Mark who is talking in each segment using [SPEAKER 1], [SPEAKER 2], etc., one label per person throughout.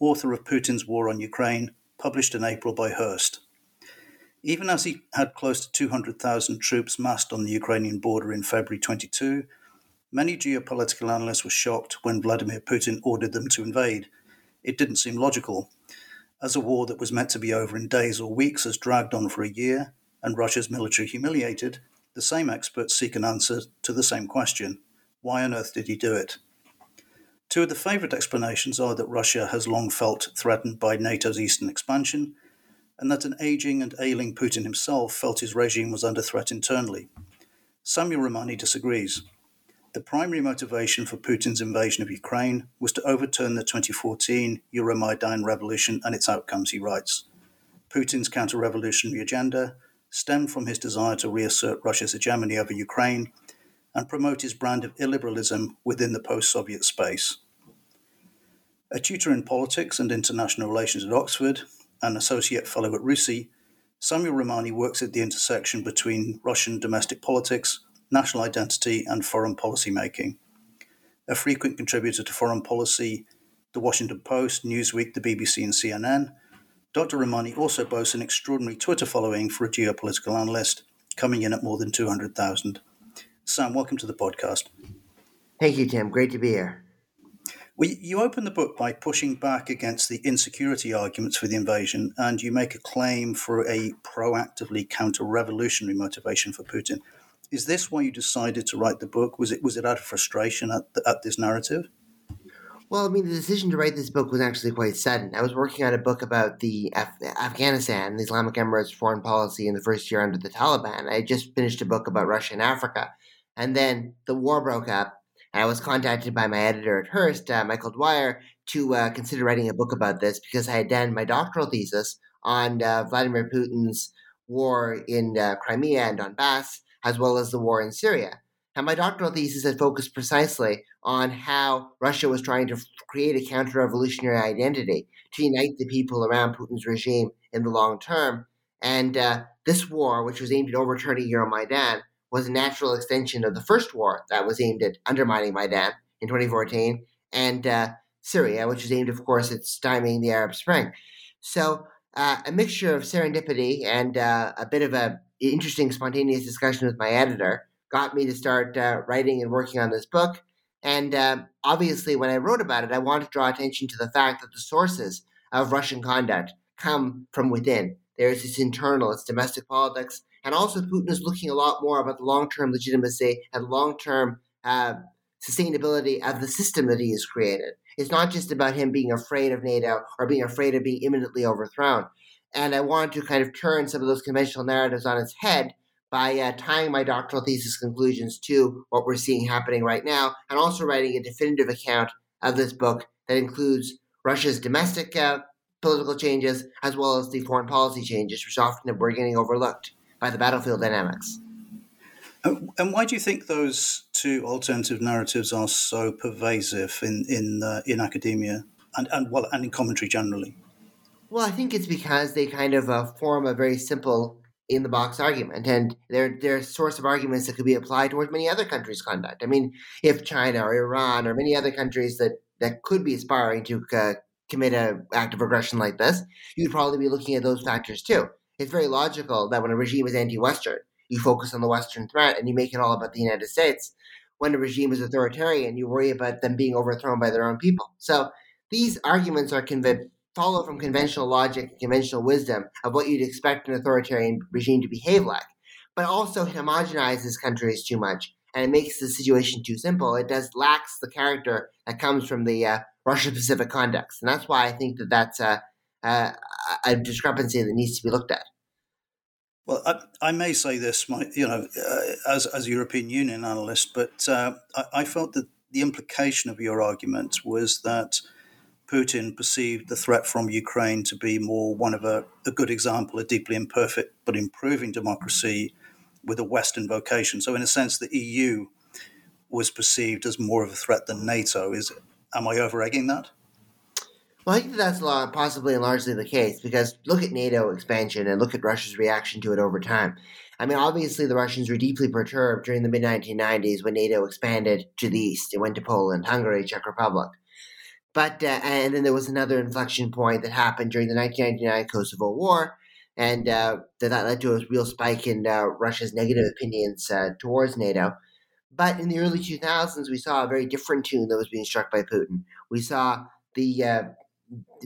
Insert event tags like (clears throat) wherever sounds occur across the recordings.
[SPEAKER 1] author of Putin's War on Ukraine, published in April by Hurst. Even as he had close to 200,000 troops massed on the Ukrainian border in February 22, many geopolitical analysts were shocked when Vladimir Putin ordered them to invade. It didn't seem logical. As a war that was meant to be over in days or weeks has dragged on for a year, and Russia's military humiliated, the same experts seek an answer to the same question why on earth did he do it? Two of the favourite explanations are that Russia has long felt threatened by NATO's eastern expansion, and that an aging and ailing Putin himself felt his regime was under threat internally. Samuel Ramani disagrees. The primary motivation for Putin's invasion of Ukraine was to overturn the 2014 Euromaidan revolution and its outcomes, he writes. Putin's counter revolutionary agenda stemmed from his desire to reassert Russia's hegemony over Ukraine and promote his brand of illiberalism within the post Soviet space. A tutor in politics and international relations at Oxford, an associate fellow at RUSI, Samuel Ramani works at the intersection between Russian domestic politics, national identity, and foreign policy making. A frequent contributor to foreign policy, The Washington Post, Newsweek, the BBC, and CNN, Dr. Ramani also boasts an extraordinary Twitter following for a geopolitical analyst, coming in at more than 200,000. Sam, welcome to the podcast.
[SPEAKER 2] Thank you, Tim. Great to be here.
[SPEAKER 1] Well, you open the book by pushing back against the insecurity arguments for the invasion, and you make a claim for a proactively counter-revolutionary motivation for Putin. Is this why you decided to write the book? Was it was it out of frustration at, the, at this narrative?
[SPEAKER 2] Well, I mean, the decision to write this book was actually quite sudden. I was working on a book about the Af- Afghanistan, the Islamic Emirates foreign policy in the first year under the Taliban. I had just finished a book about Russia and Africa. And then the war broke up, and I was contacted by my editor at Hurst, uh, Michael Dwyer, to uh, consider writing a book about this because I had done my doctoral thesis on uh, Vladimir Putin's war in uh, Crimea and Donbass, as well as the war in Syria. And my doctoral thesis had focused precisely on how Russia was trying to create a counter revolutionary identity to unite the people around Putin's regime in the long term. And uh, this war, which was aimed at overturning Euromaidan, was a natural extension of the first war that was aimed at undermining Maidan in 2014, and uh, Syria, which was aimed, of course, at stymieing the Arab Spring. So uh, a mixture of serendipity and uh, a bit of a interesting spontaneous discussion with my editor got me to start uh, writing and working on this book. And uh, obviously, when I wrote about it, I wanted to draw attention to the fact that the sources of Russian conduct come from within. There's this internal, it's domestic politics, and also, Putin is looking a lot more about the long term legitimacy and long term uh, sustainability of the system that he has created. It's not just about him being afraid of NATO or being afraid of being imminently overthrown. And I wanted to kind of turn some of those conventional narratives on its head by uh, tying my doctoral thesis conclusions to what we're seeing happening right now, and also writing a definitive account of this book that includes Russia's domestic uh, political changes as well as the foreign policy changes, which often were getting overlooked by the battlefield dynamics.
[SPEAKER 1] And why do you think those two alternative narratives are so pervasive in in uh, in academia and, and well and in commentary generally?
[SPEAKER 2] Well, I think it's because they kind of uh, form a very simple in the box argument, and they're they're a source of arguments that could be applied towards many other countries' conduct. I mean, if China or Iran or many other countries that that could be aspiring to uh, commit an act of aggression like this, you'd probably be looking at those factors too. It's very logical that when a regime is anti-Western, you focus on the Western threat and you make it all about the United States. When a regime is authoritarian, you worry about them being overthrown by their own people. So these arguments are conv- follow from conventional logic and conventional wisdom of what you'd expect an authoritarian regime to behave like, but also homogenizes countries too much and it makes the situation too simple. It does lacks the character that comes from the uh, Russia Pacific context, and that's why I think that that's a, a, a discrepancy that needs to be looked at.
[SPEAKER 1] Well, I, I, may say this, my, you know, uh, as as a European Union analyst, but uh, I, I, felt that the implication of your argument was that Putin perceived the threat from Ukraine to be more one of a, a good example, a deeply imperfect but improving democracy with a Western vocation. So, in a sense, the EU was perceived as more of a threat than NATO. Is am I over egging that?
[SPEAKER 2] Well, I think that's possibly and largely the case because look at NATO expansion and look at Russia's reaction to it over time. I mean, obviously, the Russians were deeply perturbed during the mid 1990s when NATO expanded to the east. It went to Poland, Hungary, Czech Republic. But, uh, and then there was another inflection point that happened during the 1999 Kosovo War, and uh, that led to a real spike in uh, Russia's negative opinions uh, towards NATO. But in the early 2000s, we saw a very different tune that was being struck by Putin. We saw the uh,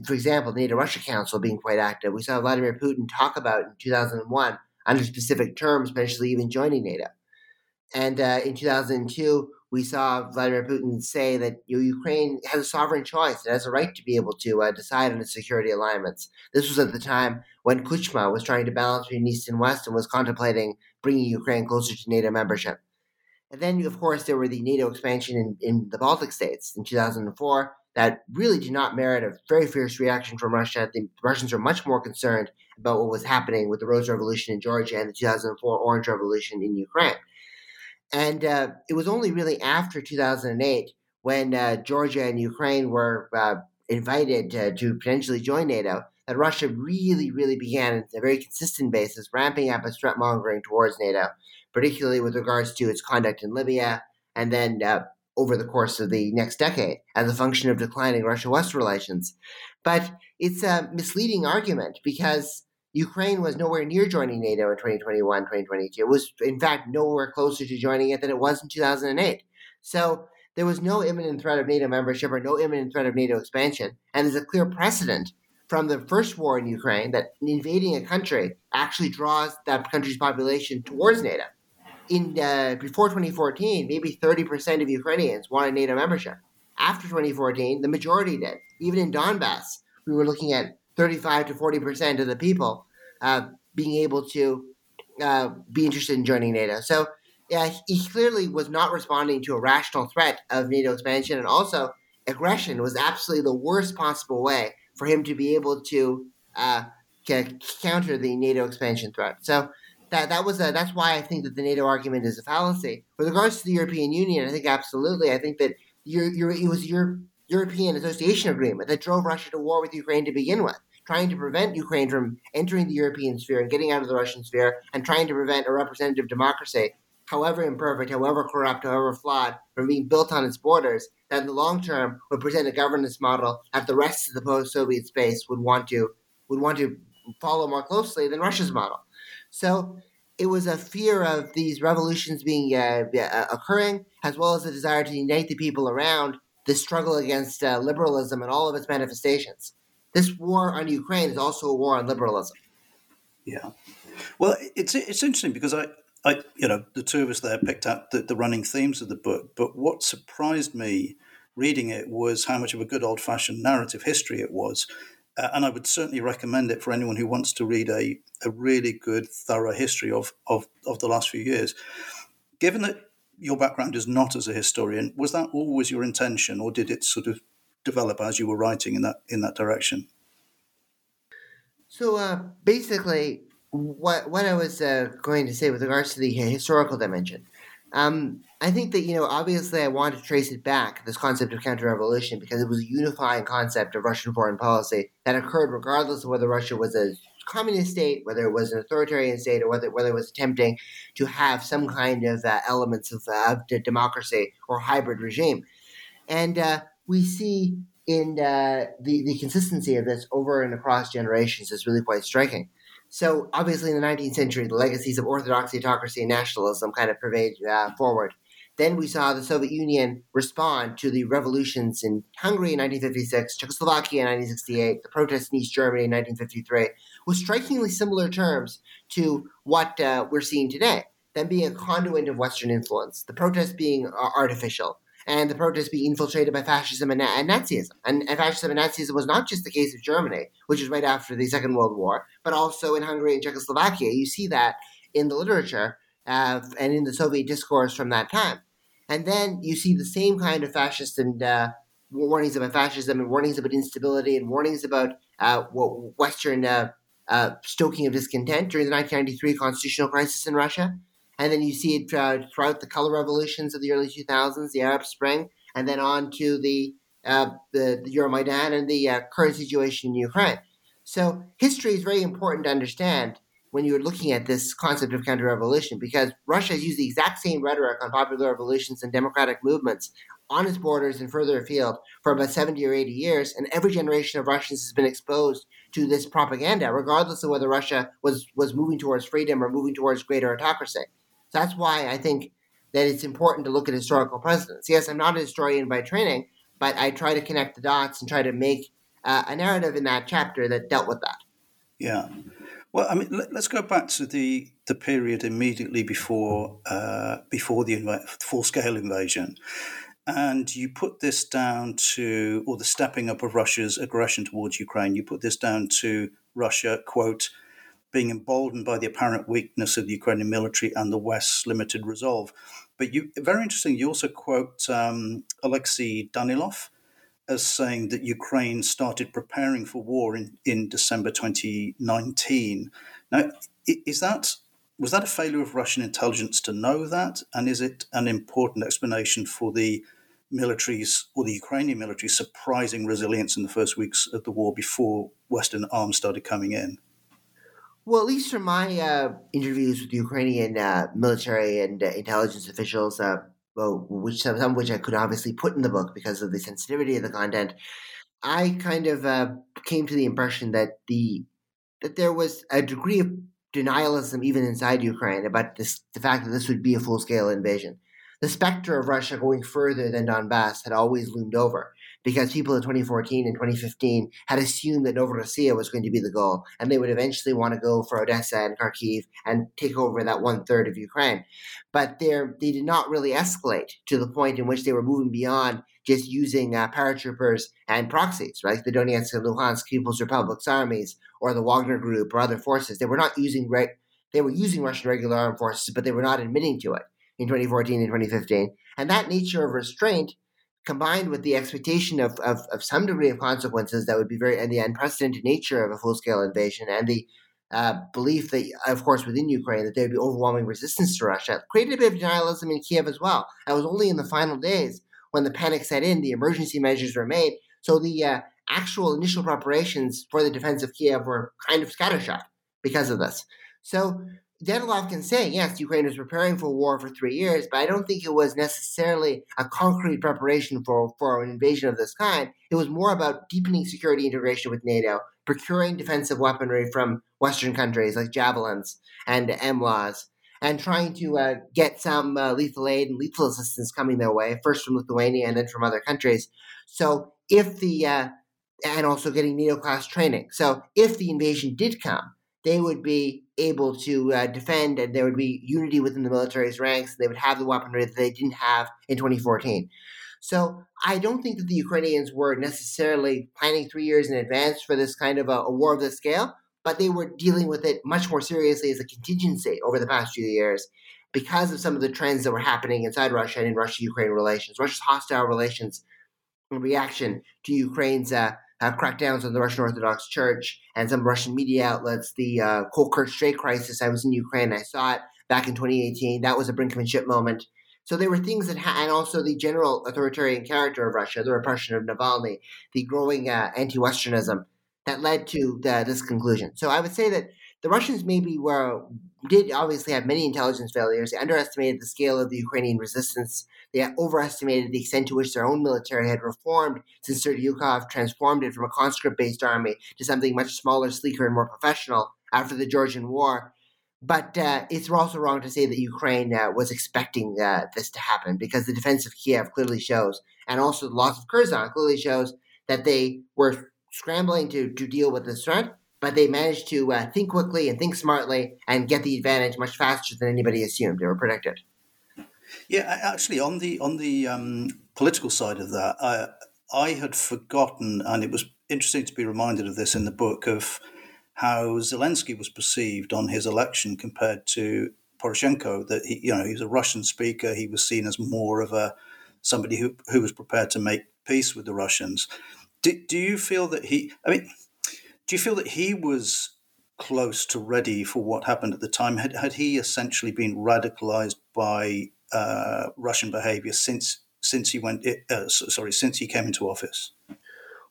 [SPEAKER 2] for example, the NATO Russia Council being quite active. We saw Vladimir Putin talk about in 2001 under specific terms, potentially even joining NATO. And uh, in 2002, we saw Vladimir Putin say that you know, Ukraine has a sovereign choice. It has a right to be able to uh, decide on its security alignments. This was at the time when Kuchma was trying to balance between East and West and was contemplating bringing Ukraine closer to NATO membership. And then, of course, there were the NATO expansion in, in the Baltic states in 2004 that really did not merit a very fierce reaction from Russia. The Russians are much more concerned about what was happening with the Rose Revolution in Georgia and the 2004 Orange Revolution in Ukraine. And uh, it was only really after 2008 when uh, Georgia and Ukraine were uh, invited to potentially join NATO that Russia really, really began on a very consistent basis ramping up its threat mongering towards NATO, particularly with regards to its conduct in Libya and then uh, over the course of the next decade as a function of declining Russia West relations. But it's a misleading argument because Ukraine was nowhere near joining NATO in 2021, 2022. It was, in fact, nowhere closer to joining it than it was in 2008. So there was no imminent threat of NATO membership or no imminent threat of NATO expansion. And there's a clear precedent from the first war in Ukraine that invading a country actually draws that country's population towards NATO in uh, before 2014, maybe 30% of Ukrainians wanted NATO membership. After 2014, the majority did. Even in Donbass, we were looking at 35 to 40% of the people uh, being able to uh, be interested in joining NATO. So yeah, he clearly was not responding to a rational threat of NATO expansion, and also aggression was absolutely the worst possible way for him to be able to uh, counter the NATO expansion threat. So that that was a, that's why I think that the NATO argument is a fallacy. With regards to the European Union, I think absolutely. I think that your, your, it was your European Association Agreement that drove Russia to war with Ukraine to begin with, trying to prevent Ukraine from entering the European sphere and getting out of the Russian sphere, and trying to prevent a representative democracy, however imperfect, however corrupt, however flawed, from being built on its borders. That in the long term would present a governance model that the rest of the post-Soviet space would want to would want to follow more closely than Russia's model. So it was a fear of these revolutions being uh, uh, occurring, as well as a desire to unite the people around the struggle against uh, liberalism and all of its manifestations. This war on Ukraine is also a war on liberalism.
[SPEAKER 1] Yeah, well, it's it's interesting because I, I you know, the two of us there picked up the, the running themes of the book, but what surprised me reading it was how much of a good old fashioned narrative history it was. Uh, and I would certainly recommend it for anyone who wants to read a, a really good, thorough history of, of, of the last few years. Given that your background is not as a historian, was that always your intention, or did it sort of develop as you were writing in that in that direction?
[SPEAKER 2] So uh, basically, what what I was uh, going to say with regards to the historical dimension, um, I think that you know obviously I want to trace it back this concept of counter-revolution because it was a unifying concept of Russian foreign policy that occurred regardless of whether Russia was a communist state, whether it was an authoritarian state, or whether whether it was attempting to have some kind of uh, elements of, uh, of democracy or hybrid regime, and uh, we see in uh, the the consistency of this over and across generations is really quite striking. So obviously, in the 19th century, the legacies of orthodoxy, autocracy, and nationalism kind of pervade uh, forward. Then we saw the Soviet Union respond to the revolutions in Hungary in 1956, Czechoslovakia in 1968, the protests in East Germany in 1953, with strikingly similar terms to what uh, we're seeing today. Them being a conduit of Western influence, the protests being uh, artificial, and the protests being infiltrated by fascism and, and Nazism. And, and, fascism and Nazism was not just the case of Germany, which was right after the Second World War, but also in Hungary and Czechoslovakia. You see that in the literature uh, and in the Soviet discourse from that time. And then you see the same kind of fascist and uh, warnings about fascism and warnings about instability and warnings about uh, Western uh, uh, stoking of discontent during the 1993 constitutional crisis in Russia. And then you see it throughout the color revolutions of the early 2000s, the Arab Spring, and then on to the uh, the, the Euromaidan and the uh, current situation in Ukraine. So history is very important to understand when you're looking at this concept of counter-revolution because Russia has used the exact same rhetoric on popular revolutions and democratic movements on its borders and further afield for about 70 or 80 years, and every generation of Russians has been exposed to this propaganda, regardless of whether Russia was, was moving towards freedom or moving towards greater autocracy. So that's why I think that it's important to look at historical precedents. Yes, I'm not a historian by training, but I try to connect the dots and try to make uh, a narrative in that chapter that dealt with that.
[SPEAKER 1] Yeah. Well, I mean, let, us go back to the, the period immediately before uh, before the inv- full scale invasion, and you put this down to, or the stepping up of Russia's aggression towards Ukraine. You put this down to Russia, quote, being emboldened by the apparent weakness of the Ukrainian military and the West's limited resolve. But you, very interesting, you also quote um, Alexei Danilov as saying that Ukraine started preparing for war in, in December 2019. Now, is that was that a failure of Russian intelligence to know that, and is it an important explanation for the military's or the Ukrainian military's surprising resilience in the first weeks of the war before Western arms started coming in?
[SPEAKER 2] Well, at least from my uh, interviews with Ukrainian uh, military and uh, intelligence officials, uh, which some, some of which I could obviously put in the book because of the sensitivity of the content, I kind of uh, came to the impression that the that there was a degree of denialism even inside Ukraine about this, the fact that this would be a full scale invasion. The specter of Russia going further than Donbass had always loomed over because people in 2014 and 2015 had assumed that Novorossiya was going to be the goal, and they would eventually want to go for Odessa and Kharkiv and take over that one third of Ukraine. But they did not really escalate to the point in which they were moving beyond just using uh, paratroopers and proxies, right? The Donetsk and Luhansk People's Republic's armies or the Wagner Group or other forces. They were not using re- they were using Russian regular armed forces, but they were not admitting to it in 2014 and 2015. And that nature of restraint combined with the expectation of, of, of, some degree of consequences that would be very, and the unprecedented nature of a full scale invasion, and the uh, belief that, of course, within Ukraine, that there would be overwhelming resistance to Russia, created a bit of denialism in Kiev as well. It was only in the final days when the panic set in, the emergency measures were made. So the uh, actual initial preparations for the defense of Kiev were kind of scattershot because of this. So Danilov can say, yes, Ukraine was preparing for war for three years, but I don't think it was necessarily a concrete preparation for, for an invasion of this kind. It was more about deepening security integration with NATO, procuring defensive weaponry from Western countries like javelins and NLAWs, and trying to uh, get some uh, lethal aid and lethal assistance coming their way, first from Lithuania and then from other countries. So if the, uh, and also getting NATO class training. So if the invasion did come, they would be able to uh, defend and there would be unity within the military's ranks. They would have the weaponry that they didn't have in 2014. So I don't think that the Ukrainians were necessarily planning three years in advance for this kind of a, a war of this scale, but they were dealing with it much more seriously as a contingency over the past few years because of some of the trends that were happening inside Russia and in Russia-Ukraine relations, Russia's hostile relations in reaction to Ukraine's uh, uh, crackdowns on the Russian Orthodox Church and some Russian media outlets. The uh, Strait crisis. I was in Ukraine. I saw it back in 2018. That was a brinkmanship moment. So there were things that, ha- and also the general authoritarian character of Russia, the repression of Navalny, the growing uh, anti-Westernism that led to the, this conclusion. So I would say that the Russians maybe were did obviously have many intelligence failures. They underestimated the scale of the Ukrainian resistance. They overestimated the extent to which their own military had reformed since Serdyukov transformed it from a conscript-based army to something much smaller, sleeker, and more professional after the Georgian War. But uh, it's also wrong to say that Ukraine uh, was expecting uh, this to happen because the defense of Kiev clearly shows, and also the loss of Kherson clearly shows that they were scrambling to, to deal with this threat, but they managed to uh, think quickly and think smartly and get the advantage much faster than anybody assumed or predicted.
[SPEAKER 1] Yeah, actually, on the on the um, political side of that, I, I had forgotten, and it was interesting to be reminded of this in the book of how Zelensky was perceived on his election compared to Poroshenko. That he, you know, he was a Russian speaker. He was seen as more of a somebody who who was prepared to make peace with the Russians. Do, do you feel that he? I mean, do you feel that he was close to ready for what happened at the time? Had had he essentially been radicalized by uh, Russian behavior since since he went? Uh, sorry, since he came into office.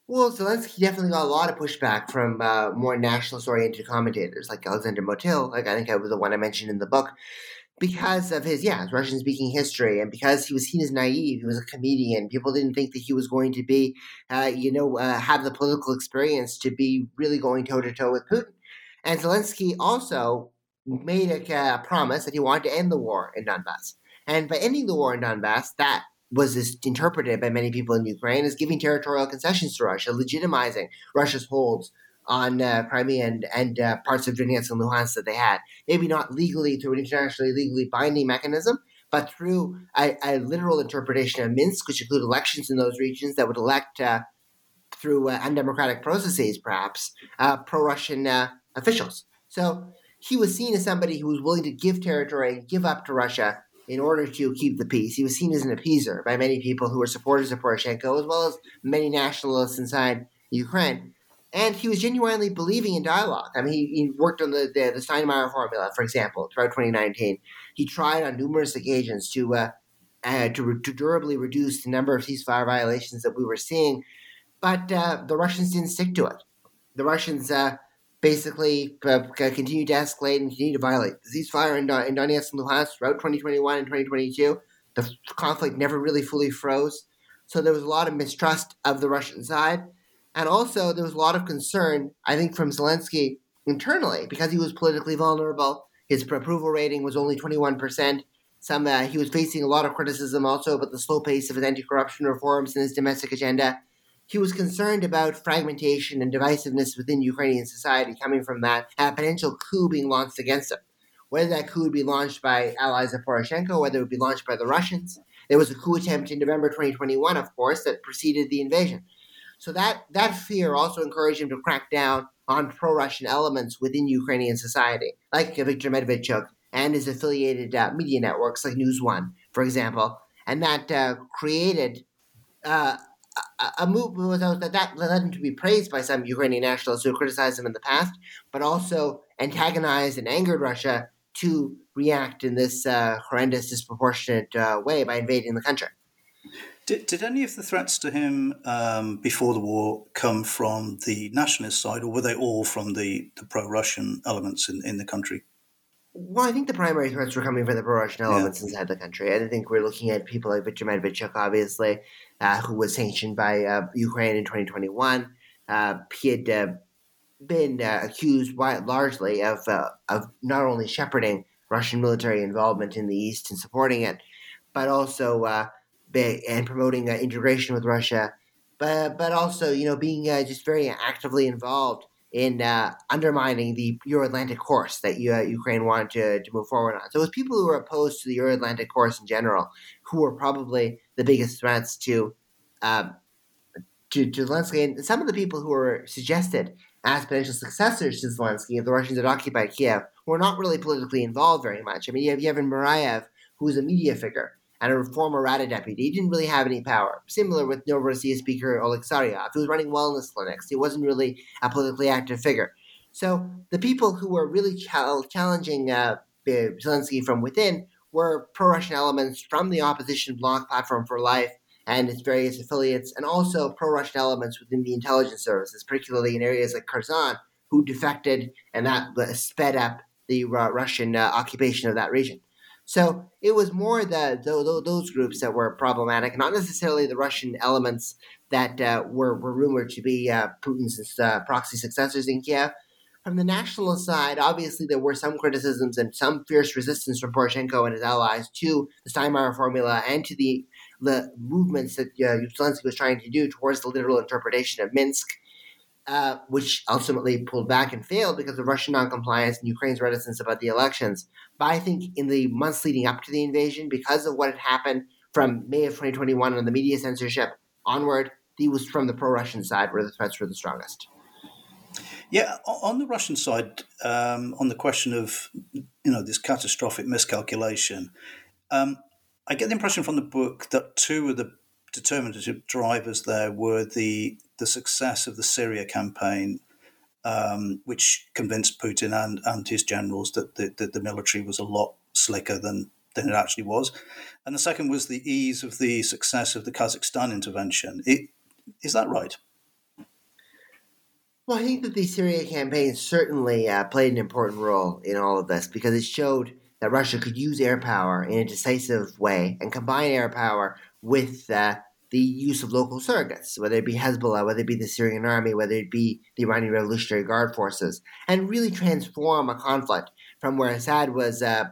[SPEAKER 2] Well, Zelensky definitely got a lot of pushback from uh, more nationalist-oriented commentators like Alexander Motyl. Like I think I was the one I mentioned in the book, because of his yeah Russian speaking history and because he was seen as naive. He was a comedian. People didn't think that he was going to be uh, you know uh, have the political experience to be really going toe to toe with Putin. And Zelensky also made a uh, promise that he wanted to end the war in Donbass. And by ending the war in Donbass, that was interpreted by many people in Ukraine as giving territorial concessions to Russia, legitimizing Russia's holds on uh, Crimea and, and uh, parts of Donetsk and Luhansk that they had. Maybe not legally through an internationally legally binding mechanism, but through a, a literal interpretation of Minsk, which include elections in those regions that would elect uh, through uh, undemocratic processes, perhaps, uh, pro Russian uh, officials. So he was seen as somebody who was willing to give territory and give up to Russia in order to keep the peace. He was seen as an appeaser by many people who were supporters of Poroshenko, as well as many nationalists inside Ukraine and he was genuinely believing in dialogue. I mean, he, he worked on the, the, the Steinmeier formula, for example, throughout 2019. He tried on numerous occasions to uh, uh, to, to, durably reduce the number of ceasefire violations that we were seeing, but uh, the Russians didn't stick to it. The Russians uh, basically uh, continued to escalate and continued to violate the ceasefire in, in Donetsk and Luhansk throughout 2021 and 2022. The conflict never really fully froze, so there was a lot of mistrust of the Russian side and also, there was a lot of concern, I think, from Zelensky internally because he was politically vulnerable. His approval rating was only 21%. Some uh, he was facing a lot of criticism also about the slow pace of his anti-corruption reforms and his domestic agenda. He was concerned about fragmentation and divisiveness within Ukrainian society coming from that uh, potential coup being launched against him. Whether that coup would be launched by allies of Poroshenko, whether it would be launched by the Russians. There was a coup attempt in November 2021, of course, that preceded the invasion. So that that fear also encouraged him to crack down on pro-Russian elements within Ukrainian society, like Viktor Medvedchuk and his affiliated uh, media networks like News One, for example, and that uh, created uh, a, a movement that, that led him to be praised by some Ukrainian nationalists who criticized him in the past, but also antagonized and angered Russia to react in this uh, horrendous, disproportionate uh, way by invading the country.
[SPEAKER 1] Did, did any of the threats to him um, before the war come from the nationalist side, or were they all from the, the pro Russian elements in, in the country?
[SPEAKER 2] Well, I think the primary threats were coming from the pro Russian elements yeah. inside the country. I think we're looking at people like Viktor Medvedchuk, obviously, uh, who was sanctioned by uh, Ukraine in 2021. Uh, he had uh, been uh, accused largely of, uh, of not only shepherding Russian military involvement in the East and supporting it, but also and promoting uh, integration with Russia, but but also you know being uh, just very actively involved in uh, undermining the Euro-Atlantic course that Ukraine wanted to, to move forward on. So it was people who were opposed to the Euro-Atlantic course in general who were probably the biggest threats to um, to, to Zelensky. And some of the people who were suggested as potential successors to Zelensky if the Russians had occupied Kiev were not really politically involved very much. I mean, you have Yevhen Murayev, who's a media figure and a former Rada deputy. He didn't really have any power. Similar with Novorossiya Speaker Oleg Tsaryov, who was running wellness clinics. He wasn't really a politically active figure. So the people who were really challenging uh, Zelensky from within were pro-Russian elements from the opposition bloc Platform for Life and its various affiliates, and also pro-Russian elements within the intelligence services, particularly in areas like Kherson, who defected, and that sped up the uh, Russian uh, occupation of that region. So it was more the, the, those groups that were problematic, not necessarily the Russian elements that uh, were, were rumored to be uh, Putin's uh, proxy successors in Kiev. From the nationalist side, obviously there were some criticisms and some fierce resistance from Poroshenko and his allies to the Steinmeier formula and to the the movements that uh, Zelensky was trying to do towards the literal interpretation of Minsk uh, which ultimately pulled back and failed because of Russian noncompliance and Ukraine's reticence about the elections. But I think in the months leading up to the invasion, because of what had happened from May of 2021 and the media censorship onward, he was from the pro-Russian side where the threats were the strongest.
[SPEAKER 1] Yeah, on the Russian side, um, on the question of you know this catastrophic miscalculation, um, I get the impression from the book that two of the determinative drivers there were the the success of the Syria campaign, um, which convinced Putin and, and his generals that the, the, the military was a lot slicker than than it actually was, and the second was the ease of the success of the Kazakhstan intervention. It, is that right?
[SPEAKER 2] Well, I think that the Syria campaign certainly uh, played an important role in all of this because it showed that Russia could use air power in a decisive way and combine air power with uh, the use of local surrogates, whether it be Hezbollah, whether it be the Syrian army, whether it be the Iranian Revolutionary Guard forces, and really transform a conflict from where Assad was uh,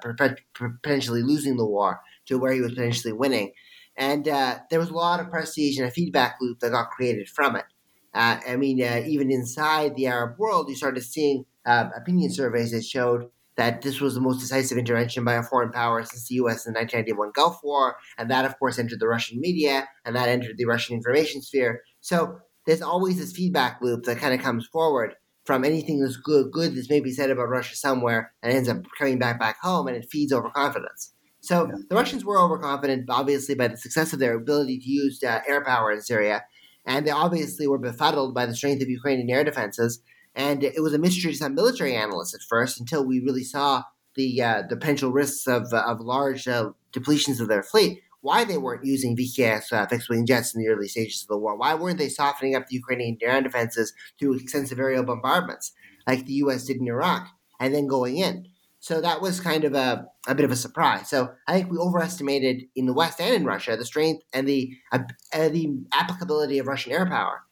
[SPEAKER 2] potentially losing the war to where he was potentially winning. And uh, there was a lot of prestige and a feedback loop that got created from it. Uh, I mean, uh, even inside the Arab world, you started seeing uh, opinion surveys that showed that this was the most decisive intervention by a foreign power since the U.S. in the 1991 Gulf War, and that, of course, entered the Russian media, and that entered the Russian information sphere. So there's always this feedback loop that kind of comes forward from anything that's good, good that's maybe said about Russia somewhere, and ends up coming back back home, and it feeds overconfidence. So yeah. the Russians were overconfident, obviously, by the success of their ability to use uh, air power in Syria, and they obviously were befuddled by the strength of Ukrainian air defenses. And it was a mystery to some military analysts at first until we really saw the uh, the potential risks of, of large uh, depletions of their fleet. Why they weren't using VKS uh, fixed wing jets in the early stages of the war? Why weren't they softening up the Ukrainian air defenses through extensive aerial bombardments like the U.S. did in Iraq and then going in? So that was kind of a, a bit of a surprise. So I think we overestimated in the West and in Russia the strength and the uh, the applicability of Russian air power.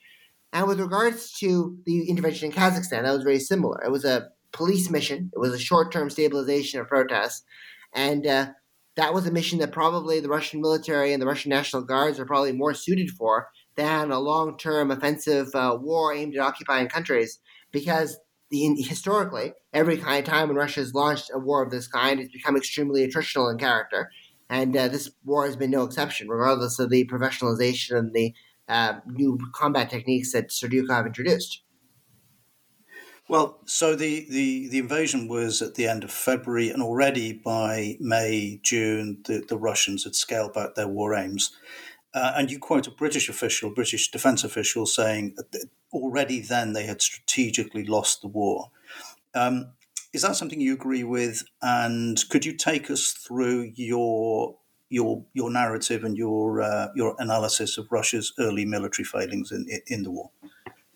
[SPEAKER 2] And with regards to the intervention in Kazakhstan, that was very similar. It was a police mission. It was a short-term stabilization of protests, and uh, that was a mission that probably the Russian military and the Russian National Guards are probably more suited for than a long-term offensive uh, war aimed at occupying countries, because the, historically, every kind of time when Russia has launched a war of this kind, it's become extremely attritional in character. And uh, this war has been no exception, regardless of the professionalization and the uh, new combat techniques that Serdyukov introduced.
[SPEAKER 1] Well, so the, the, the invasion was at the end of February, and already by May, June, the, the Russians had scaled back their war aims. Uh, and you quote a British official, British defense official, saying already then they had strategically lost the war. Um, is that something you agree with? And could you take us through your your your narrative and your uh, your analysis of Russia's early military failings in in the war.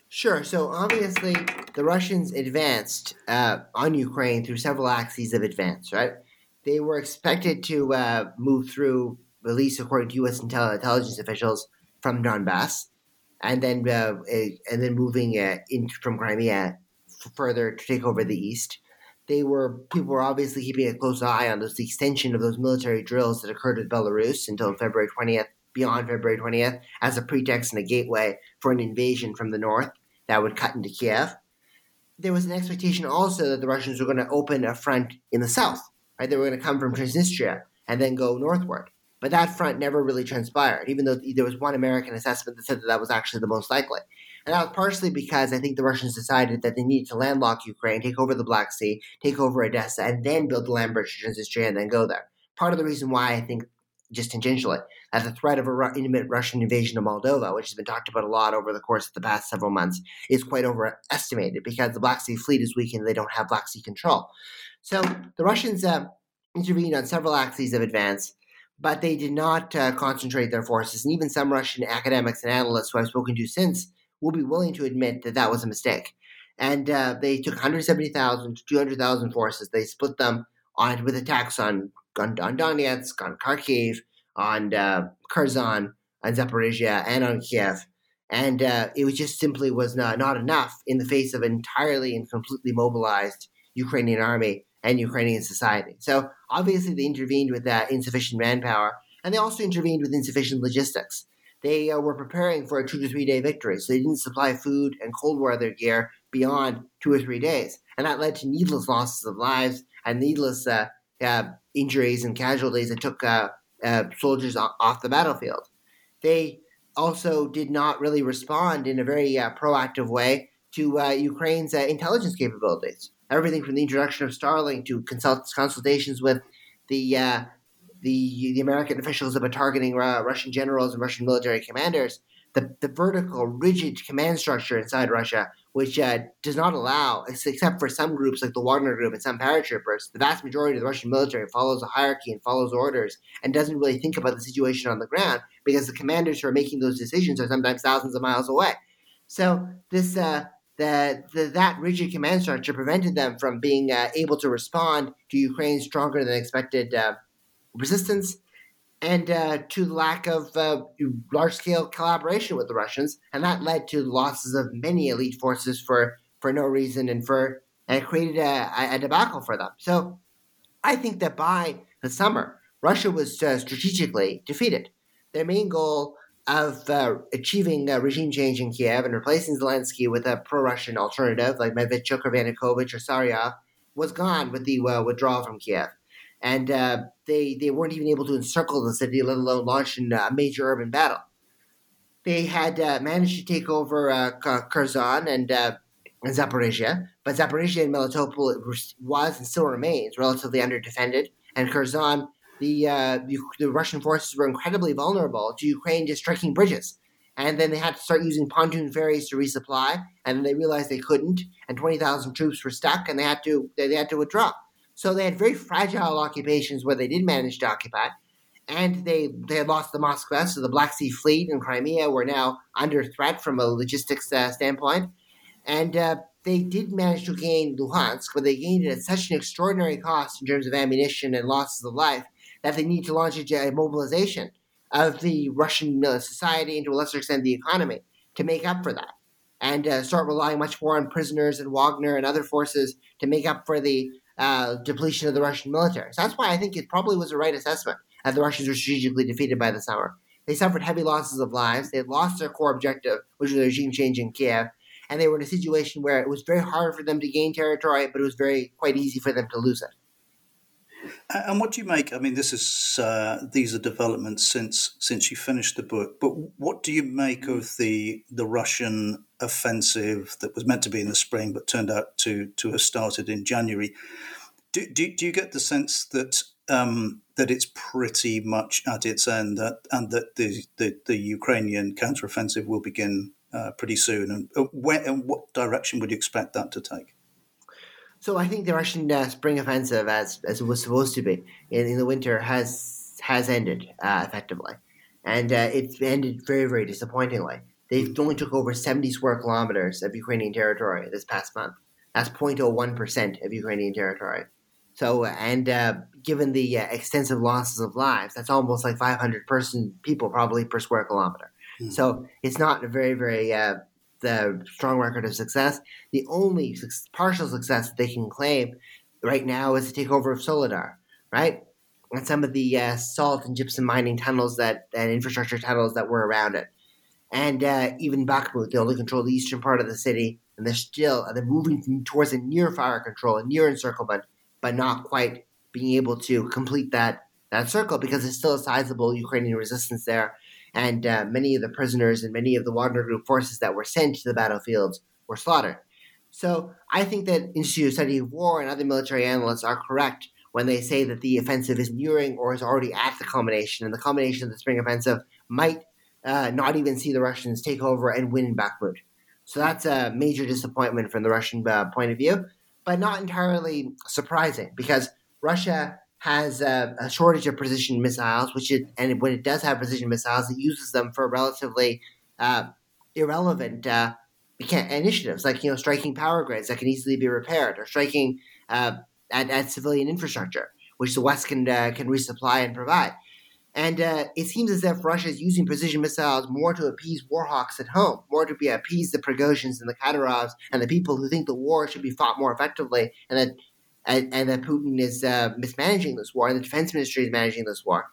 [SPEAKER 2] Sure. So obviously, the Russians advanced uh, on Ukraine through several axes of advance. Right? They were expected to uh, move through, at least according to U.S. intelligence officials, from Donbass, and then uh, and then moving uh, from Crimea further to take over the east they were people were obviously keeping a close eye on those the extension of those military drills that occurred with Belarus until February 20th, beyond February 20th, as a pretext and a gateway for an invasion from the north that would cut into Kiev. There was an expectation also that the Russians were going to open a front in the south, right? They were going to come from Transnistria and then go northward. But that front never really transpired, even though there was one American assessment that said that that was actually the most likely. And that was partially because I think the Russians decided that they needed to landlock Ukraine, take over the Black Sea, take over Odessa, and then build the land bridge to Transnistria and then go there. Part of the reason why I think just tangentially, that the threat of an imminent Russian invasion of Moldova, which has been talked about a lot over the course of the past several months, is quite overestimated because the Black Sea Fleet is weakened. they don't have Black Sea control. So the Russians uh, intervened on several axes of advance, but they did not uh, concentrate their forces. And even some Russian academics and analysts who I've spoken to since will be willing to admit that that was a mistake. And uh, they took 170,000 to 200,000 forces. They split them on with attacks on on, on Donetsk, on Kharkiv, on uh, Kherson, on Zaporizhia, and on Kiev. And uh, it was just simply was not, not enough in the face of an entirely and completely mobilized Ukrainian army and Ukrainian society. So obviously they intervened with that insufficient manpower, and they also intervened with insufficient logistics. They uh, were preparing for a two to three day victory, so they didn't supply food and cold weather gear beyond two or three days, and that led to needless losses of lives and needless uh, uh, injuries and casualties that took uh, uh, soldiers off the battlefield. They also did not really respond in a very uh, proactive way to Ukraine's intelligence capabilities. Everything from the introduction of Starlink to consult- consultations with the the the American officials about targeting uh, Russian generals and Russian military commanders, the, the vertical, rigid command structure inside Russia which uh, does not allow, except for some groups like the Wagner Group and some paratroopers, the vast majority of the Russian military follows a hierarchy and follows orders and doesn't really think about the situation on the ground because the commanders who are making those decisions are sometimes thousands of miles away. So this uh, the, the, that rigid command structure prevented them from being uh, able to respond to Ukraine's stronger than expected uh, resistance and uh, to lack of uh, large scale collaboration with the Russians, and that led to losses of many elite forces for for no reason and for and created a, a debacle for them. So I think that by the summer, Russia was uh, strategically defeated. Their main goal of uh, achieving regime change in Kiev and replacing Zelensky with a pro-Russian alternative like Medvedchuk or Yanukovych or Tsaryov was gone with the uh, withdrawal from Kiev and uh, they they weren't even able to encircle the city, let alone launch in a major urban battle. They had uh, managed to take over uh, Kherson and, uh, Zaporizhia, but Zaporizhia and Melitopol was and still remains relatively underdefended, and Kherson. The, uh, the, the Russian forces were incredibly vulnerable to Ukraine just striking bridges and then they had to start using pontoon ferries to resupply, and then they realized they couldn't, and twenty thousand troops were stuck, and they had to they, had to withdraw. So they had very fragile occupations where they did manage to occupy. And they, they had lost the Moskva, so the Black Sea Fleet and Crimea were now under threat from a logistics uh, standpoint. And uh, they did manage to gain Luhansk, but they gained it at such an extraordinary cost in terms of ammunition and losses of life that they need to launch a mobilization of the Russian society and to a lesser extent the economy to make up for that and uh, start relying much more on prisoners and Wagner and other forces to make up for the uh, depletion of the Russian military. So that's why I think it probably was the right assessment that the Russians were strategically defeated by the summer. They suffered heavy losses of lives. They had lost their core objective, which was the regime change in Kiev, and they were in a situation where it was very hard for them to gain territory, but it was very quite easy for them to lose it.
[SPEAKER 1] And what do you make? I mean, this is uh, these are developments since since you finished the book. But what do you make of the the Russian offensive that was meant to be in the spring, but turned out to to have started in January? Do do, do you get the sense that um, that it's pretty much at its end, that, and that the, the, the Ukrainian counteroffensive will begin uh, pretty soon? And uh, where and what direction would you expect that to take?
[SPEAKER 2] So I think the Russian uh, spring offensive, as as it was supposed to be in, in the winter, has has ended uh, effectively, and uh, it's ended very very disappointingly. They only took over 70 square kilometers of Ukrainian territory this past month. That's 0.01 percent of Ukrainian territory. So and uh, given the uh, extensive losses of lives, that's almost like 500 person people probably per square kilometer. Mm. So it's not a very very uh, the strong record of success. The only partial success that they can claim right now is the takeover of Soledar, right? And some of the uh, salt and gypsum mining tunnels that and infrastructure tunnels that were around it. And uh, even Bakhmut, they only control the eastern part of the city, and they're still they're moving towards a near fire control, a near encirclement, but not quite being able to complete that that circle because there's still a sizable Ukrainian resistance there and uh, many of the prisoners and many of the Wagner Group forces that were sent to the battlefields were slaughtered. So I think that Institute of Study of War and other military analysts are correct when they say that the offensive is nearing or is already at the culmination, and the culmination of the spring offensive might uh, not even see the Russians take over and win in Bakhmut. So that's a major disappointment from the Russian uh, point of view, but not entirely surprising because Russia has a, a shortage of precision missiles, which it, and when it does have precision missiles, it uses them for relatively uh, irrelevant uh, initiatives, like you know striking power grids that can easily be repaired, or striking uh, at, at, civilian infrastructure, which the West can uh, can resupply and provide. And uh, it seems as if Russia is using precision missiles more to appease warhawks at home, more to be appease the Prigozhins and the Kadyrovs and the people who think the war should be fought more effectively, and that and, and that Putin is uh, mismanaging this war, and the defense ministry is managing this war,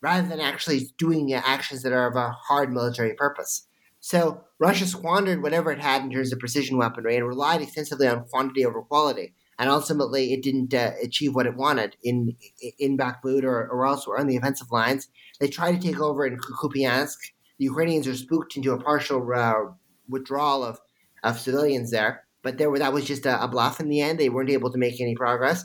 [SPEAKER 2] rather than actually doing actions that are of a hard military purpose. So Russia squandered whatever it had in terms of precision weaponry and relied extensively on quantity over quality. And ultimately, it didn't uh, achieve what it wanted in in Bakhmut or, or elsewhere on the offensive lines. They tried to take over in Kupiansk. The Ukrainians are spooked into a partial uh, withdrawal of, of civilians there. But there, were, that was just a, a, bluff in the end. They weren't able to make any progress.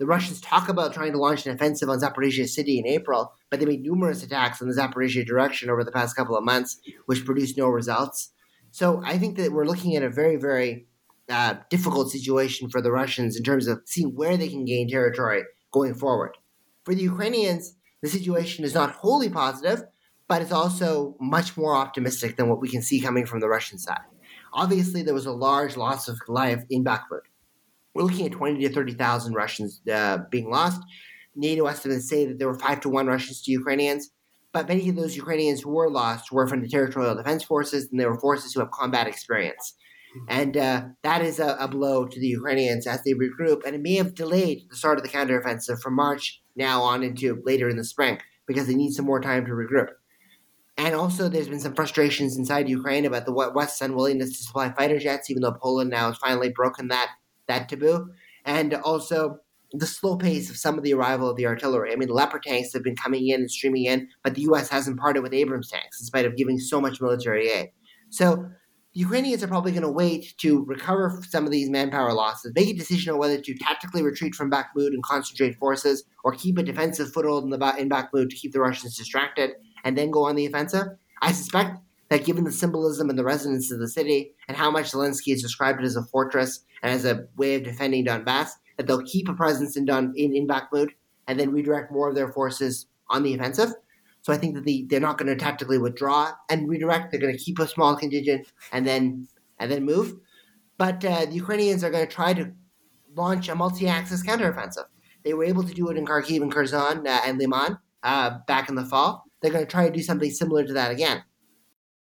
[SPEAKER 2] The Russians talk about trying to launch an offensive on Zaporizhia city in April, but they made numerous attacks in the Zaporizhia direction over the past couple of months, which produced no results. So I think that we're looking at a very, very uh, difficult situation for the Russians in terms of seeing where they can gain territory going forward. For the Ukrainians, the situation is not wholly positive, but it's also much more optimistic than what we can see coming from the Russian side. Obviously, there was a large loss of life in Bakhmut. We're looking at 20 to 30,000 Russians uh, being lost. NATO estimates say that there were 5 to 1 Russians to Ukrainians, but many of those Ukrainians who were lost were from the territorial defense forces, and they were forces who have combat experience. And uh, that is a, a, blow to the Ukrainians as they regroup, and it may have delayed the start of the counteroffensive from March now on into later in the spring because they need some more time to regroup. And also, there's been some frustrations inside Ukraine about the West's unwillingness to supply fighter jets, even though Poland now has finally broken that that taboo. And also, the slow pace of some of the arrival of the artillery. I mean, the Leopard tanks have been coming in and streaming in, but the U.S. hasn't parted with Abrams tanks, in spite of giving so much military aid. So Ukrainians are probably going to wait to recover some of these manpower losses, make a decision on whether to tactically retreat from Bakhmut and concentrate forces, or keep a defensive foothold in, the, in Bakhmut to keep the Russians distracted and then go on the offensive. I suspect that given the symbolism and the resonance of the city and how much Zelensky has described it as a fortress and as a way of defending Donbass, that they'll keep a presence in Don in, in Bakhmut and then redirect more of their forces on the offensive. So I think that the, they're not going to tactically withdraw and redirect. They're going to keep a small contingent and then and then move. But uh, the Ukrainians are going to try to launch a multi-axis counteroffensive. They were able to do it in Kharkiv and Kherson uh, and Liman uh, back in the fall they're going to try to do something similar to that again.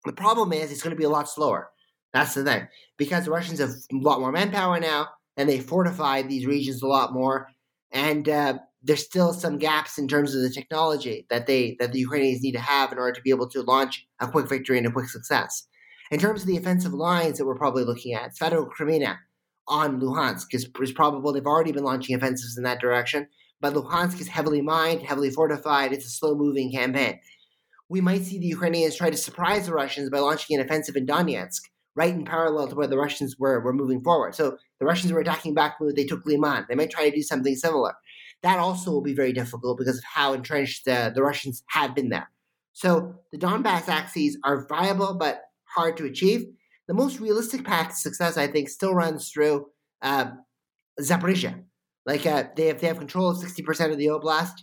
[SPEAKER 2] The problem is it's going to be a lot slower. That's the thing. Because the Russians have a lot more manpower now, and they fortified these regions a lot more. And uh, there's still some gaps in terms of the technology that they that the Ukrainians need to have in order to be able to launch a quick victory and a quick success. In terms of the offensive lines that we're probably looking at, Svatove-Kreminna on Luhansk is, is probable. They've already been launching offensives in that direction, but Luhansk is heavily mined, heavily fortified. It's a slow moving campaign. We might see the Ukrainians try to surprise the Russians by launching an offensive in Donetsk, right in parallel to where the Russians were, were moving forward. So the Russians were attacking back when they took Liman. They might try to do something similar that also will be very difficult because of how entrenched uh, the Russians have been there. So the Donbass axes are viable but hard to achieve. The most realistic path to success, I think, still runs through uh, Zaporizhia. Like uh, they have they have control of sixty percent of the oblast,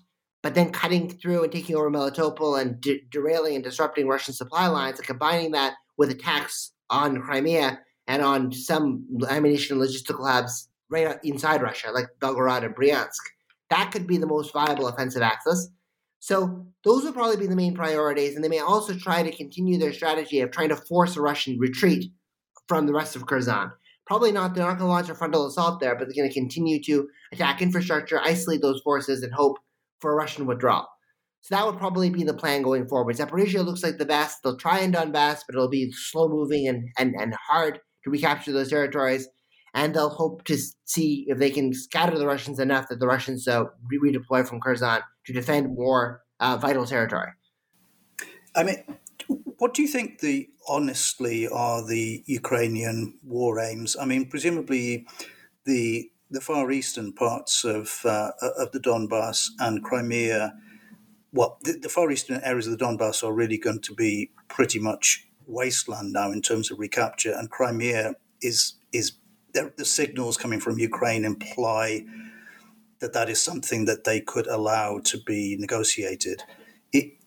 [SPEAKER 2] but then cutting through and taking over Melitopol and de- derailing and disrupting Russian supply lines, and combining that with attacks on Crimea and on some ammunition logistical hubs right inside Russia, like Belgorod and Bryansk. That could be the most viable offensive axis. So those will probably be the main priorities, and they may also try to continue their strategy of trying to force a Russian retreat from the rest of Kherson. Probably not. They're not going to launch a frontal assault there, but they're going to continue to attack infrastructure, isolate those forces, and hope for a Russian withdrawal. So that would probably be the plan going forward. Zaporizhia looks like the best. They'll try and Donbass, but it'll be slow moving and, and, and hard to recapture those territories. And they'll hope to see if they can scatter the Russians enough that the Russians uh, redeploy from Kherson to defend more uh, vital territory.
[SPEAKER 1] I mean, what do you think the honestly are the Ukrainian war aims? I mean, presumably the the far eastern parts of uh, of the Donbass and Crimea, well, the, the, far eastern areas of the Donbass are really going to be pretty much wasteland now in terms of recapture, and Crimea is is the signals coming from Ukraine imply that that is something that they could allow to be negotiated. It,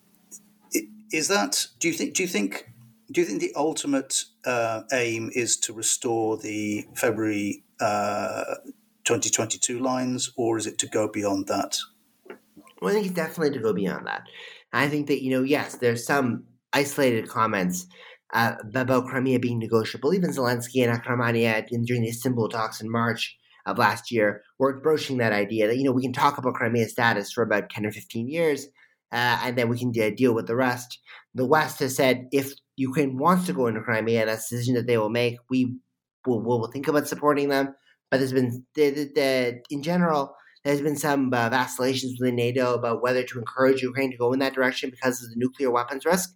[SPEAKER 1] it, is that? Do you think? Do you think? Do you think the ultimate uh, aim is to restore the February uh, 2022 lines, or is it to go beyond that?
[SPEAKER 2] Well, I think it's definitely to go beyond that. I think that you know, yes, there's some isolated comments uh, about Crimea being negotiable. Even Zelensky and Arakhamia during the Istanbul talks in March of last year were broaching that idea that you know we can talk about Crimea's status for about ten or fifteen years, uh, and then we can uh, deal with the rest. The West has said if Ukraine wants to go into Crimea, that's a decision that they will make. We will will think about supporting them, but there's been the, the, the, in general there's been some uh, vacillations within NATO about whether to encourage Ukraine to go in that direction because of the nuclear weapons risk.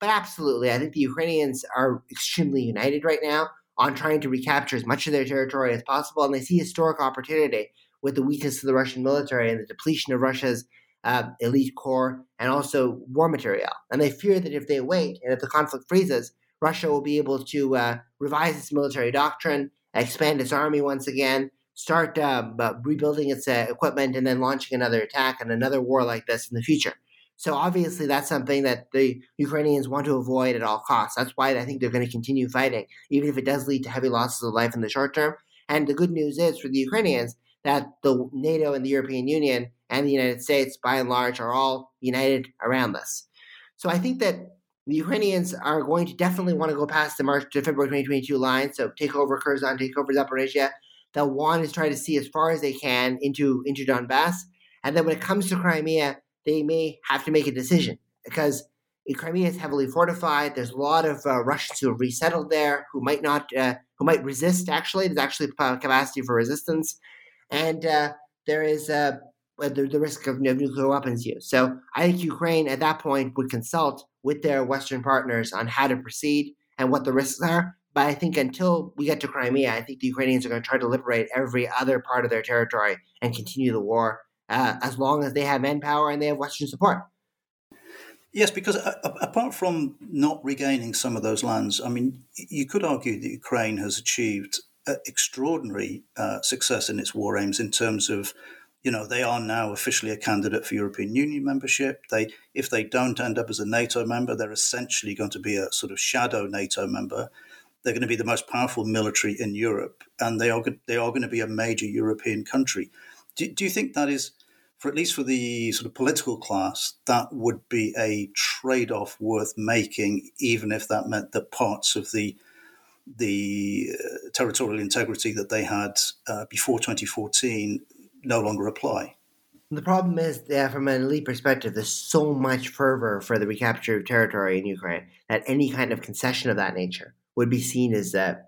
[SPEAKER 2] But absolutely, I think the Ukrainians are extremely united right now on trying to recapture as much of their territory as possible, and they see historic opportunity with the weakness of the Russian military and the depletion of Russia's uh, elite corps and also war material. And they fear that if they wait and if the conflict freezes, Russia will be able to uh, revise its military doctrine, expand its army once again, start uh, rebuilding its uh, equipment, and then launching another attack and another war like this in the future. So obviously, that's something that the Ukrainians want to avoid at all costs. That's why I think they're going to continue fighting, even if it does lead to heavy losses of life in the short term. And the good news is for the Ukrainians that the NATO and the European Union and the United States, by and large, are all united around this. So I think that the Ukrainians are going to definitely want to go past the March to February 2022 line. So take over Kherson, take over Zaporizhia. They'll want to try to see as far as they can into into Donbass. And then when it comes to Crimea, they may have to make a decision because Crimea is heavily fortified. There's a lot of uh, Russians who have resettled there who might not, uh, who might resist. Actually, there's actually capacity for resistance, and uh, there is uh, the, the, risk of nuclear weapons use. So I think Ukraine at that point would consult with their Western partners on how to proceed and what the risks are. But I think until we get to Crimea, I think the Ukrainians are going to try to liberate every other part of their territory and continue the war uh, as long as they have manpower and they have Western support.
[SPEAKER 1] Yes, because uh, apart from not regaining some of those lands, I mean, you could argue that Ukraine has achieved uh, extraordinary uh, success in its war aims in terms of, you know, they are now officially a candidate for European Union membership. They, if they don't end up as a NATO member, they're essentially going to be a sort of shadow NATO member. They're going to be the most powerful military in Europe, and they are they are going to be a major European country. Do, do you think that is? For at least for the sort of political class, that would be a trade off worth making, even if that meant that parts of the the uh, territorial integrity that they had uh, before 2014 no longer apply.
[SPEAKER 2] The problem is that, from an elite perspective, there's so much fervor for the recapture of territory in Ukraine that any kind of concession of that nature would be seen as a,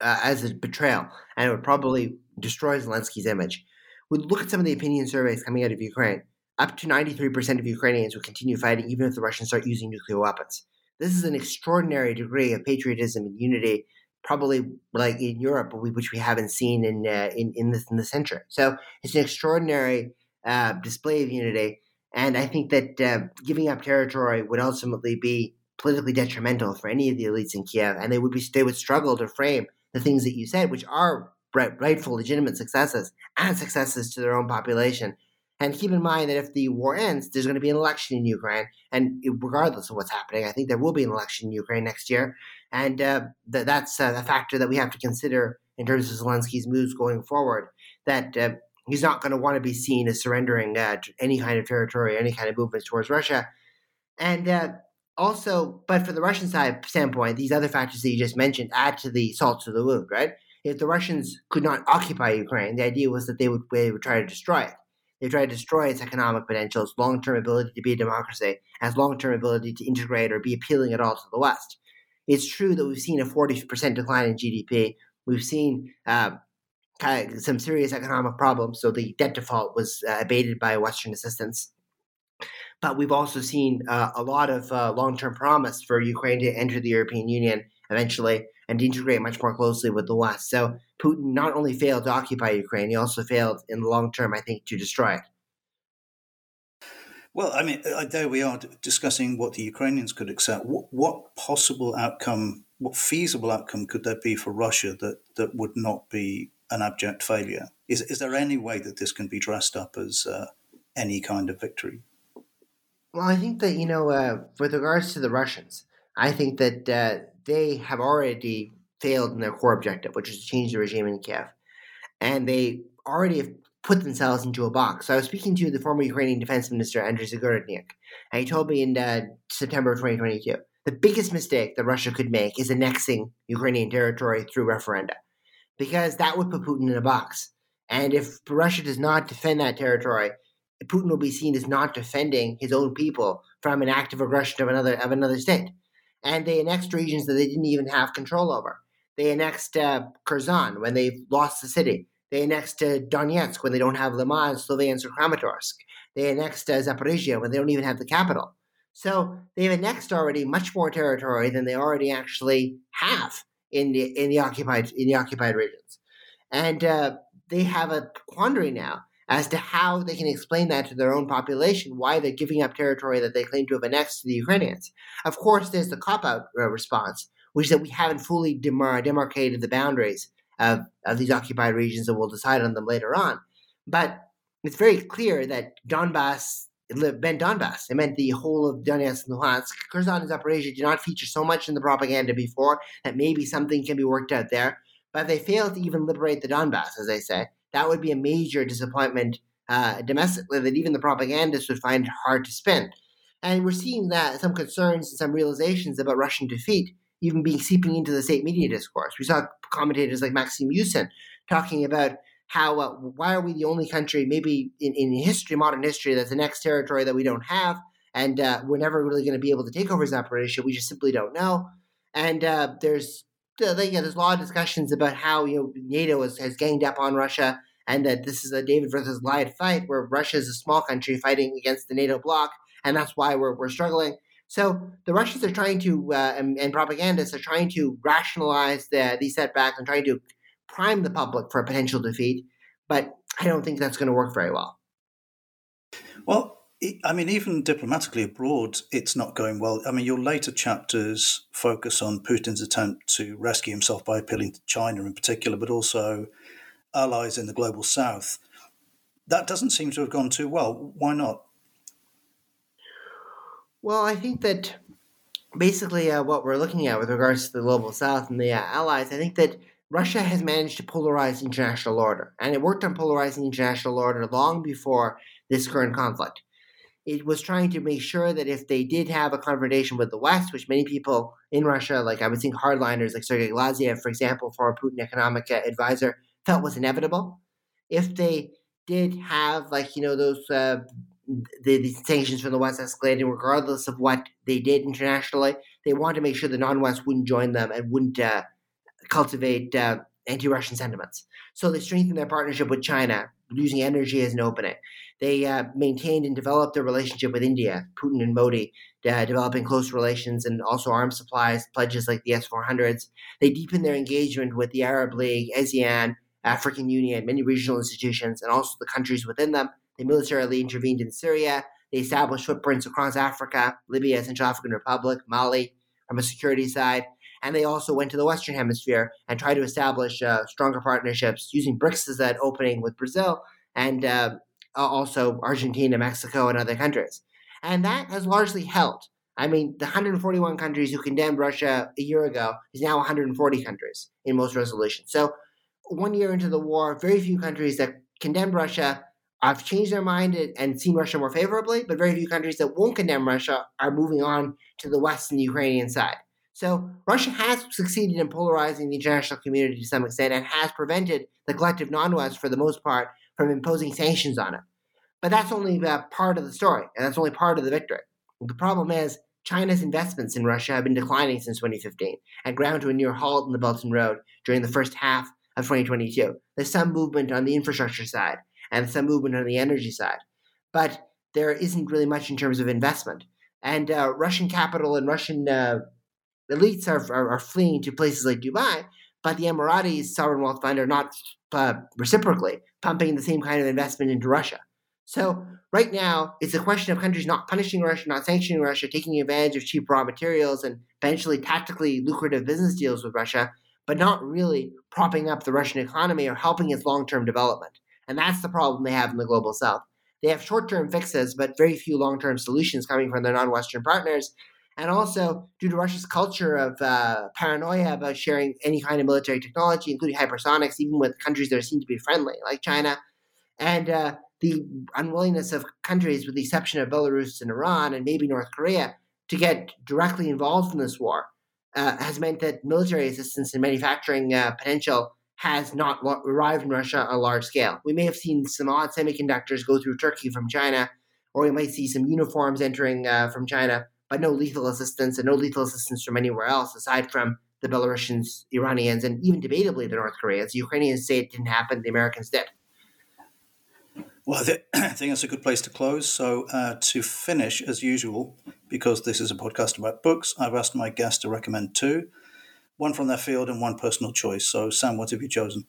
[SPEAKER 2] uh, as a betrayal, and it would probably destroy Zelensky's image we look at some of the opinion surveys coming out of Ukraine, up to 93% of Ukrainians will continue fighting even if the Russians start using nuclear weapons. This is an extraordinary degree of patriotism and unity, probably like in Europe, which we haven't seen in uh, in in this in the century. So it's an extraordinary uh, display of unity, and I think that uh, giving up territory would ultimately be politically detrimental for any of the elites in Kiev, and they would be they would struggle to frame the things that you said, which are rightful, legitimate successes and successes to their own population. And keep in mind that if the war ends, there's going to be an election in Ukraine. And regardless of what's happening, I think there will be an election in Ukraine next year. And uh, th- that's uh, a factor that we have to consider in terms of Zelensky's moves going forward. That uh, he's not going to want to be seen as surrendering uh, any kind of territory, any kind of movements towards Russia. And uh, also, but for the Russian side standpoint, these other factors that you just mentioned add to the salt to the wound, right? If the Russians could not occupy Ukraine, the idea was that they would, they would try to destroy it. They try to destroy its economic potential, its long term ability to be a democracy, its long term ability to integrate or be appealing at all to the West. It's true that we've seen a 40% decline in GDP. We've seen uh, some serious economic problems, so the debt default was uh, abated by Western assistance. But we've also seen uh, a lot of uh, long term promise for Ukraine to enter the European Union eventually and to integrate much more closely with the West. So Putin not only failed to occupy Ukraine, he also failed in the long term, I think, to destroy it.
[SPEAKER 1] Well, I mean, uh, there we are discussing what the Ukrainians could accept. What, what, possible outcome, what feasible outcome could there be for Russia that, that would not be an abject failure? Is, is there any way that this can be dressed up as uh, any kind of victory?
[SPEAKER 2] Well, I think that, you know, uh, with regards to the Russians, I think that uh, they have already failed in their core objective, which is to change the regime in Kiev. And they already have put themselves into a box. So I was speaking to the former Ukrainian Defense Minister, Andriy Zagorodnyuk, and he told me in uh, September of 2022 the biggest mistake that Russia could make is annexing Ukrainian territory through referenda, because that would put Putin in a box. And if Russia does not defend that territory, Putin will be seen as not defending his own people from an active aggression of another of another state. And they annexed regions that they didn't even have control over. They annexed uh, Kherson when they lost the city. They annexed uh, Donetsk when they don't have Liman, Sloviansk, or Kramatorsk. They annexed uh, Zaporizhia when they don't even have the capital. So they've annexed already much more territory than they already actually have in the in the occupied in the occupied regions, and uh, they have a quandary now as to how they can explain that to their own population, why they're giving up territory that they claim to have annexed to the Ukrainians. Of course, there's the cop out uh, response, which is that we haven't fully demar- demarcated the boundaries of, of these occupied regions and we'll decide on them later on. But it's very clear that Donbass meant Donbass. It meant the whole of Donetsk and Luhansk. Kherson and Zaporizhia did not feature so much in the propaganda before that maybe something can be worked out there. But they failed to even liberate the Donbass, as they say that would be a major disappointment uh, domestically that even the propagandists would find hard to spin. And we're seeing that some concerns and some realizations about Russian defeat even being seeping into the state media discourse. We saw commentators like Maxim Yusin talking about how uh, why are we the only country, maybe in, in history, modern history, that's the next territory that we don't have, and uh, we're never really going to be able to take over Zaporizhia. We just simply don't know. And uh, there's yeah, there's a lot of discussions about how you know NATO has, has ganged up on Russia and that this is a David versus Goliath fight where Russia is a small country fighting against the NATO bloc, and that's why we're, we're struggling. So the Russians are trying to, uh, and, and, propagandists are trying to rationalize the, these setbacks and trying to prime the public for a potential defeat, but I don't think that's going to work very well.
[SPEAKER 1] Well, I mean, even diplomatically abroad, it's not going well. I mean, your later chapters focus on Putin's attempt to rescue himself by appealing to China in particular, but also allies in the global south. That doesn't seem to have gone too well. Why not?
[SPEAKER 2] Well, I think that basically uh, what we're looking at with regards to the global south and the uh, allies, I think that Russia has managed to polarize international order, and it worked on polarizing international order long before this current conflict it was trying to make sure that if they did have a confrontation with the West, which many people in Russia, like I would think hardliners like Sergei Glaziev, for example, former Putin economic advisor, felt was inevitable. If they did have, like, you know, those uh, the, the, sanctions from the West escalating, regardless of what they did internationally, they wanted to make sure the non-West wouldn't join them and wouldn't uh, cultivate uh, anti-Russian sentiments. So they strengthened their partnership with China, using energy as an opening. They uh, maintained and developed their relationship with India, Putin and Modi, uh, developing close relations and also arms supplies, pledges like the S 400s. They deepened their engagement with the Arab League, ASEAN, African Union, many regional institutions, and also the countries within them. They militarily intervened in Syria. They established footprints across Africa, Libya, Central African Republic, Mali, from a security side. And they also went to the Western Hemisphere and tried to establish uh, stronger partnerships using BRICS as that opening with Brazil and uh, also Argentina, Mexico, and other countries. And that has largely held. I mean, the 141 countries who condemned Russia a year ago is now 140 countries in most resolutions. So, one year into the war, very few countries that condemned Russia have changed their mind and seen Russia more favorably, but very few countries that won't condemn Russia are moving on to the West and the Ukrainian side. So, Russia has succeeded in polarizing the international community to some extent and has prevented the collective non West, for the most part, from imposing sanctions on it. But that's only part of the story, and that's only part of the victory. The problem is China's investments in Russia have been declining since 2015 and ground to a near halt in the Belt and Road during the first half of 2022. There's some movement on the infrastructure side and some movement on the energy side, but there isn't really much in terms of investment. And uh, Russian capital and Russian uh, elites are, are, are fleeing to places like Dubai, but the Emiratis sovereign wealth fund are not uh, reciprocally pumping the same kind of investment into Russia. So right now, it's a question of countries not punishing Russia, not sanctioning Russia, taking advantage of cheap raw materials and potentially tactically lucrative business deals with Russia, but not really propping up the Russian economy or helping its long-term development. And that's the problem they have in the global south. They have short-term fixes, but very few long-term solutions coming from their non-Western partners. And also, due to Russia's culture of uh, paranoia about sharing any kind of military technology, including hypersonics, even with countries that seem to be friendly, like China, and uh, the unwillingness of countries, with the exception of Belarus and Iran and maybe North Korea, to get directly involved in this war, uh, has meant that military assistance and manufacturing uh, potential has not arrived in Russia on a large scale. We may have seen some odd semiconductors go through Turkey from China, or we might see some uniforms entering uh, from China, but no lethal assistance and no lethal assistance from anywhere else aside from the Belarusians, Iranians, and even debatably the North Koreans. The Ukrainians say it didn't happen, the Americans did.
[SPEAKER 1] Well, (clears throat) I, think that's a good place to close. So, uh, to finish, as usual, because this is a podcast about books, I've asked my guests to recommend two one from their field and one personal choice. So, Sam, what have you chosen?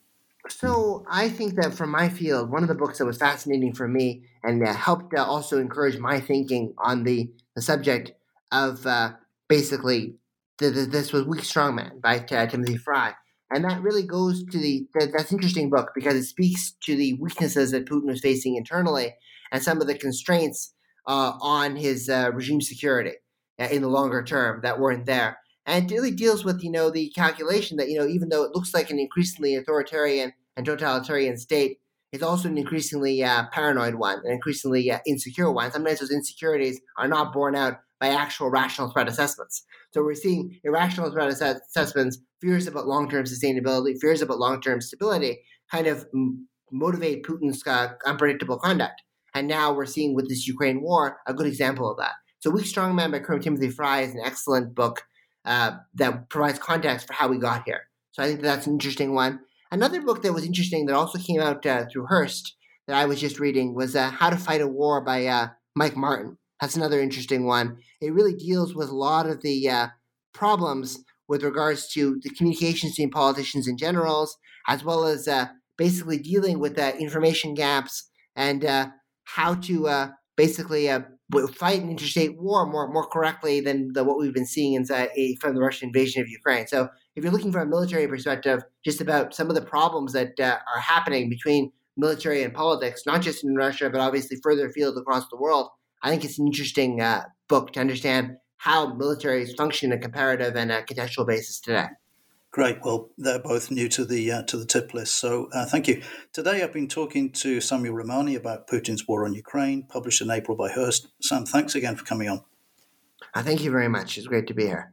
[SPEAKER 2] So, I think that from my field, one of the books that was fascinating for me and uh, helped uh, also encourage my thinking on the, the subject of uh, basically the, the, this was Weak Strongman by uh, Timothy Frye. And that really goes to the, the that's interesting book because it speaks to the weaknesses that Putin was facing internally and some of the constraints uh, on his uh, regime security uh, in the longer term that weren't there. And it really deals with you know the calculation that you know even though it looks like an increasingly authoritarian and totalitarian state, it's also an increasingly uh, paranoid one, an increasingly insecure one. Sometimes those insecurities are not borne out by actual rational threat assessments. So we're seeing irrational threat assessments, fears about long-term sustainability, fears about long-term stability, kind of motivate Putin's uh, unpredictable conduct. And now we're seeing with this Ukraine war a good example of that. So Weak Strong Man by Colonel Timothy Frye is an excellent book uh, that provides context for how we got here. So I think that that's an interesting one. Another book that was interesting that also came out uh, through Hurst that I was just reading was uh, How to Fight a War by uh, Mike Martin. That's another interesting one. It really deals with a lot of the uh, problems with regards to the communications between politicians and generals, as well as uh, basically dealing with uh, information gaps and uh, how to uh, basically uh, fight an interstate war more more correctly than the, what we've been seeing inside, from the Russian invasion of Ukraine. So, if you're looking from a military perspective, just about some of the problems that are happening between military and politics, not just in Russia, but obviously further afield across the world, I think it's an interesting uh, book to understand how militaries function in a comparative and a contextual basis today.
[SPEAKER 1] Great. Well, they're both new to the uh, to the tip list, so uh, thank you. Today, I've been talking to Samuel Ramani about Putin's war on Ukraine, published in April by Hurst. Sam, thanks again for coming on.
[SPEAKER 2] Uh, thank you very much. It's great to be here.